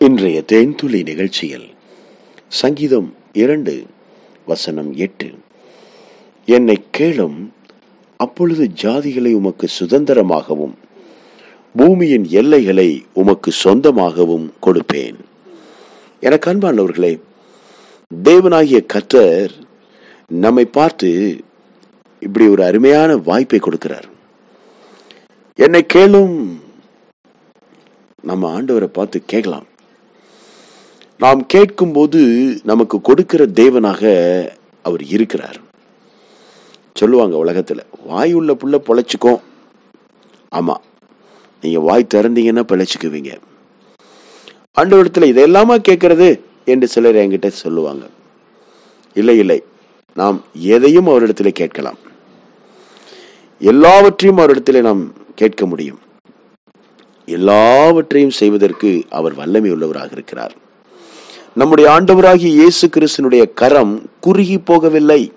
இன்றைய தேன்துளி நிகழ்ச்சியில் சங்கீதம் இரண்டு வசனம் எட்டு. என்னை கேளும் அப்பொழுது ஜாதிகளை உமக்கு சுதந்திரமாகவும் பூமியின் எல்லைகளை உமக்கு சொந்தமாகவும் கொடுப்பேன். எனக்கு அன்பானவர்களே தேவனாகிய கத்தர் நம்மை பார்த்து இப்படி ஒரு அருமையான வாய்ப்பை கொடுக்கிறார். என்னை கேளும் நம்ம ஆண்டவரை பார்த்து கேட்கலாம். நாம் கேட்கும்போது நமக்கு கொடுக்கிற தேவனாக அவர் இருக்கிறார். சொல்லுவாங்க உலகத்தில் வாய் உள்ள புள்ள பொழைச்சுக்கும் ஆமாம் நீங்கள் வாய் திறந்தீங்கன்னா பிழைச்சுக்குவீங்க. இடத்துல இதெல்லாமா கேட்கறது என்று சிலர் என்கிட்ட சொல்லுவாங்க. இல்லை இல்லை நாம் எதையும் அவரிடத்தில் கேட்கலாம். எல்லாவற்றையும் அவரிடத்தில் நாம் கேட்க முடியும். எல்லாவற்றையும் செய்வதற்கு அவர் வல்லமை உள்ளவராக இருக்கிறார். நம்முடைய ஆண்டவராகிய இயேசு கிறிஸ்தனுடைய கரம் குறுகி போகவில்லை.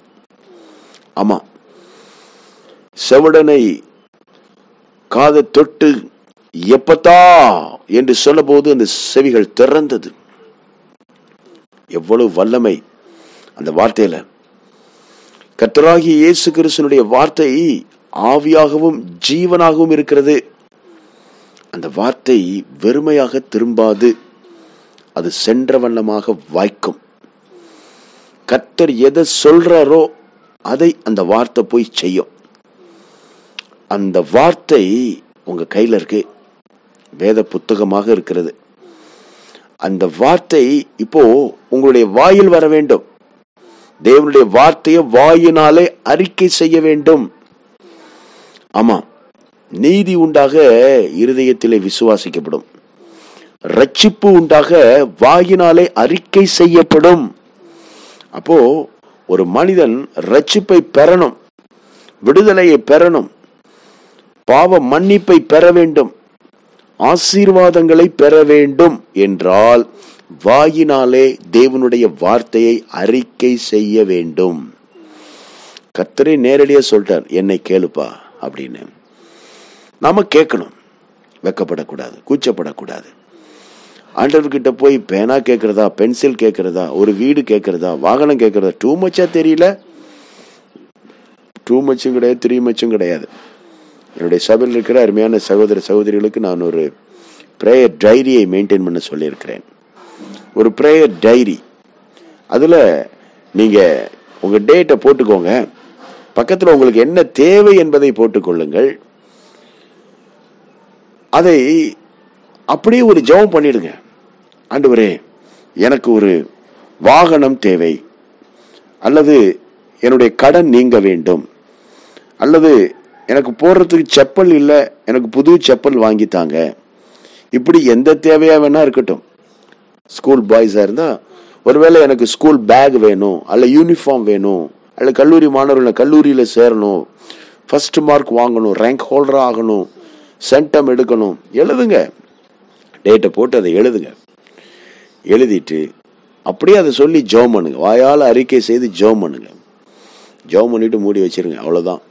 ஆமா. செவடனை காதை தொட்டு எப்பத்தா? என்று சொன்னபோது அந்த செவிகள் திறந்தது. எவ்வளவு வல்லமை அந்த வார்த்தையில. கத்தராகிய இயேசு கிறிஸ்தனுடைய வார்த்தை ஆவியாகவும் ஜீவனாகவும் இருக்கிறது. அந்த வார்த்தை வெறுமையாக திரும்பாது. அது சென்ற வண்ணமாக வாய்க்கும். கர்த்தர் எதை சொல்றாரோ அதை அந்த வார்த்தை போய் செய்யும். அந்த வார்த்தை உங்க கையில இருக்கு. வேத புத்தகமாக இருக்கிறது. அந்த வார்த்தை இப்போ உங்களுடைய வாயில் வர வேண்டும். தேவனுடைய வார்த்தையை வாயினாலே அறிக்கை செய்ய வேண்டும். ஆமா நீதி உண்டாக இருதயத்திலே விசுவாசிக்கப்படும். ரட்சிப்பு உண்டாக வாயினாலே அறிக்கை செய்யப்படும். அப்போ ஒரு மனிதன் ரட்சிப்பை பெறணும் விடுதலையை பெறணும் பாவ மன்னிப்பை பெற வேண்டும் ஆசீர்வாதங்களை பெற வேண்டும் என்றால் வாயினாலே தேவனுடைய வார்த்தையை அறிக்கை செய்ய வேண்டும். கத்தரை நேரடியாக சொல்லிட்டார் என்னை கேளுப்பா அப்படின்னு. நாம கேட்கணும். வெக்கப்படக்கூடாது கூச்சப்படக்கூடாது. ஆண்டவர்கிட்ட போய் பேனா கேட்கறதா பென்சில் கேட்கறதா ஒரு வீடு கேட்கறதா வாகனம் கேட்கறதா டூ மச்சா தெரியல. டூ மச்சும் கிடையாது த்ரீ மச்சும் கிடையாது. என்னுடைய சபையில் இருக்கிற அருமையான சகோதர சகோதரிகளுக்கு நான் ஒரு ப்ரேயர் டைரியை மெயின்டைன் பண்ண சொல்லியிருக்கிறேன். ஒரு ப்ரேயர் டைரி அதில் நீங்கள் உங்கள் டேட்டை போட்டுக்கோங்க. பக்கத்தில் உங்களுக்கு என்ன தேவை என்பதை போட்டுக்கொள்ளுங்கள். அதை அப்படியே ஒரு ஜெபம் பண்ணிடுங்க. ஆண்டவரே எனக்கு ஒரு வாகனம் தேவை. அல்லது என்னுடைய கடன் நீங்க வேண்டும். அல்லது எனக்கு போடுறதுக்கு செப்பல் இல்லை எனக்கு புது செப்பல் வாங்கித்தாங்க இப்படி எந்த தேவையா வேணா இருக்கட்டும். ஸ்கூல் பாய்ஸா இருந்தா ஒருவேளை எனக்கு ஸ்கூல் பேக் வேணும் அல்ல யூனிஃபார்ம் வேணும் அல்ல கல்லூரி மாணவர்கள் கல்லூரியில் சேரணும் ஃபர்ஸ்ட் மார்க் வாங்கணும் ரேங்க் ஹோல்டர் ஆகணும் சென்டம் எடுக்கணும் எழுதுங்க. டேட்டை போட்டு அதை எழுதுங்க. எழுதிட்டு அப்படியே அதை சொல்லி ஜோம் பண்ணுங்க. வாயால் அறிக்கை செய்து ஜோம் பண்ணுங்க. ஜோம் பண்ணிட்டு மூடி வச்சிருங்க. அவ்வளோதான்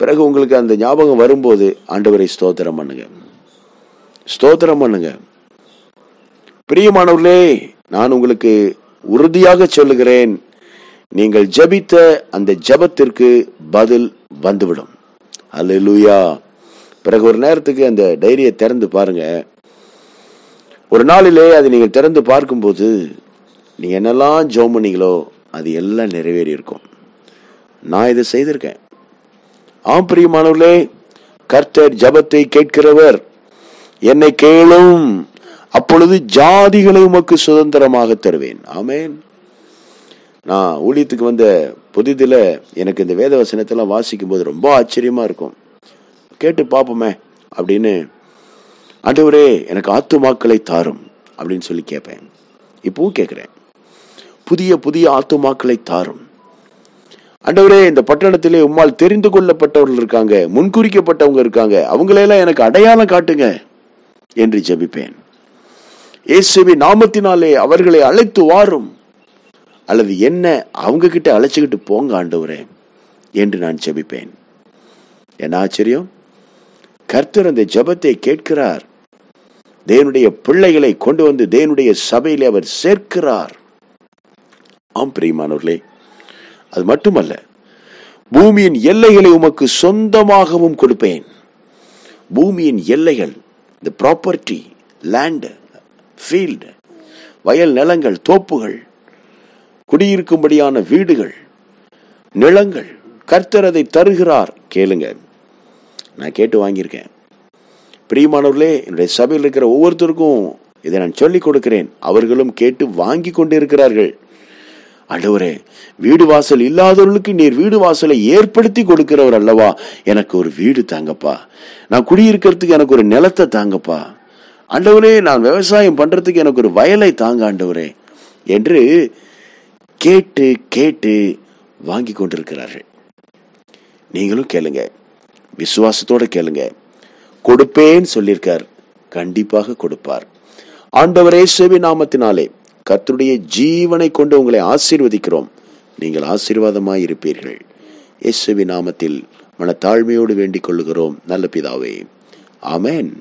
பிறகு உங்களுக்கு அந்த ஞாபகம் வரும்போது ஆண்டவரை ஸ்தோத்திரம் பண்ணுங்க. ஸ்தோத்திரம் பண்ணுங்க. பிரியமானவர்களே நான் உங்களுக்கு உறுதியாக சொல்லுகிறேன். நீங்கள் ஜெபித்த அந்த ஜெபத்திற்கு பதில் வந்துவிடும். அல்லேலூயா பிறகு ஒரு நேரத்துக்கு அந்த டைரியை திறந்து பாருங்கள் ஒரு நாளிலே அதை நீங்கள் திறந்து பார்க்கும்போது நீ என்னெல்லாம் ஜோம் பண்ணீங்களோ அது எல்லாம் நிறைவேறி இருக்கும் நான் இதை செய்திருக்கேன். ஆம் பிரியமானவர்களே கர்த்தர் ஜபத்தை கேட்கிறவர் என்னை கேளும். அப்பொழுது ஜாதிகளை உமக்கு சுதந்திரமாக தருவேன். ஆமேன். நான் ஊழியத்துக்கு வந்த புதிதில் எனக்கு இந்த வேத வசனத்தெல்லாம் வாசிக்கும் போது ரொம்ப ஆச்சரியமா இருக்கும். கேட்டு பார்ப்போமே அப்படின்னு ஆண்டவரே எனக்கு ஆத்துமாக்களை தாரும் அப்படின்னு சொல்லி கேட்பேன் இப்பவும் கேட்கிறேன் புதிய புதிய ஆத்துமாக்களை தாரும். ஆண்டவரே இந்த பட்டணத்திலே உம்மால் தெரிந்து கொள்ளப்பட்டவர்கள் இருக்காங்க முன்குறிக்கப்பட்டவங்க இருக்காங்க அவங்களையெல்லாம் எனக்கு அடையாளம் காட்டுங்க என்று ஜெபிப்பேன். இயேசுவி நாமத்தினாலே அவர்களை அழைத்து வாரும் அல்லது என்ன அவங்க கிட்ட அழைச்சுக்கிட்டு போங்க ஆண்டவரே என்று நான் ஜெபிப்பேன். என்ன ஆச்சரியம்? கர்த்தர் அந்த ஜெபத்தை கேட்கிறார் தேவனுடைய பிள்ளைகளை கொண்டு வந்து தேவனுடைய சபையிலே அவர் சேர்க்கிறார். ஆம் பிரியமானவர்களே அது மட்டுமல்ல பூமியின் எல்லைகளை உமக்கு சொந்தமாகவும் கொடுப்பேன். பூமியின் எல்லைகள் இந்த ப்ராப்பர்ட்டி லேண்டு ஃபீல்டு வயல் நிலங்கள் தோப்புகள் குடியிருக்கும்படியான வீடுகள் நிலங்கள் கர்த்தர் அதை தருகிறார். கேளுங்க நான் கேட்டு வாங்கியிருக்கேன். பிரியமானவர்களே என்னுடைய சபையில் இருக்கிற ஒவ்வொருத்தருக்கும் இதை நான் சொல்லிக் கொடுக்கிறேன். அவர்களும் கேட்டு வாங்கி கொண்டு இருக்கிறார்கள் வீடு வாசல் இல்லாதவர்களுக்கு நீர் வீடு வாசலை ஏற்படுத்தி கொடுக்கிறவர் அல்லவா? எனக்கு ஒரு வீடு தாங்கப்பா. நான் குடியிருக்கிறதுக்கு எனக்கு ஒரு நிலத்தை தாங்கப்பா. ஆண்டவரே நான் விவசாயம் பண்றதுக்கு எனக்கு ஒரு வயலை தாங்க ஆண்டவரே என்று கேட்டு கேட்டு வாங்கி கொண்டிருக்கிறார்கள். நீங்களும் கேளுங்க. விசுவாசத்தோட கேளுங்க. கொடுப்பேன் சொல்லியிருக்கார். கண்டிப்பாக கொடுப்பார். ஆண்டவரே செவி நாமத்தினாலே கர்த்தருடைய ஜீவனை கொண்டு உங்களை ஆசீர்வதிக்கிறோம். நீங்கள் ஆசீர்வாதமாய் இருப்பீர்கள். இயேசுவின் நாமத்தில் மன தாழ்மையோடு வேண்டிக் கொள்ளுகிறோம். நல்ல பிதாவே. ஆமேன்.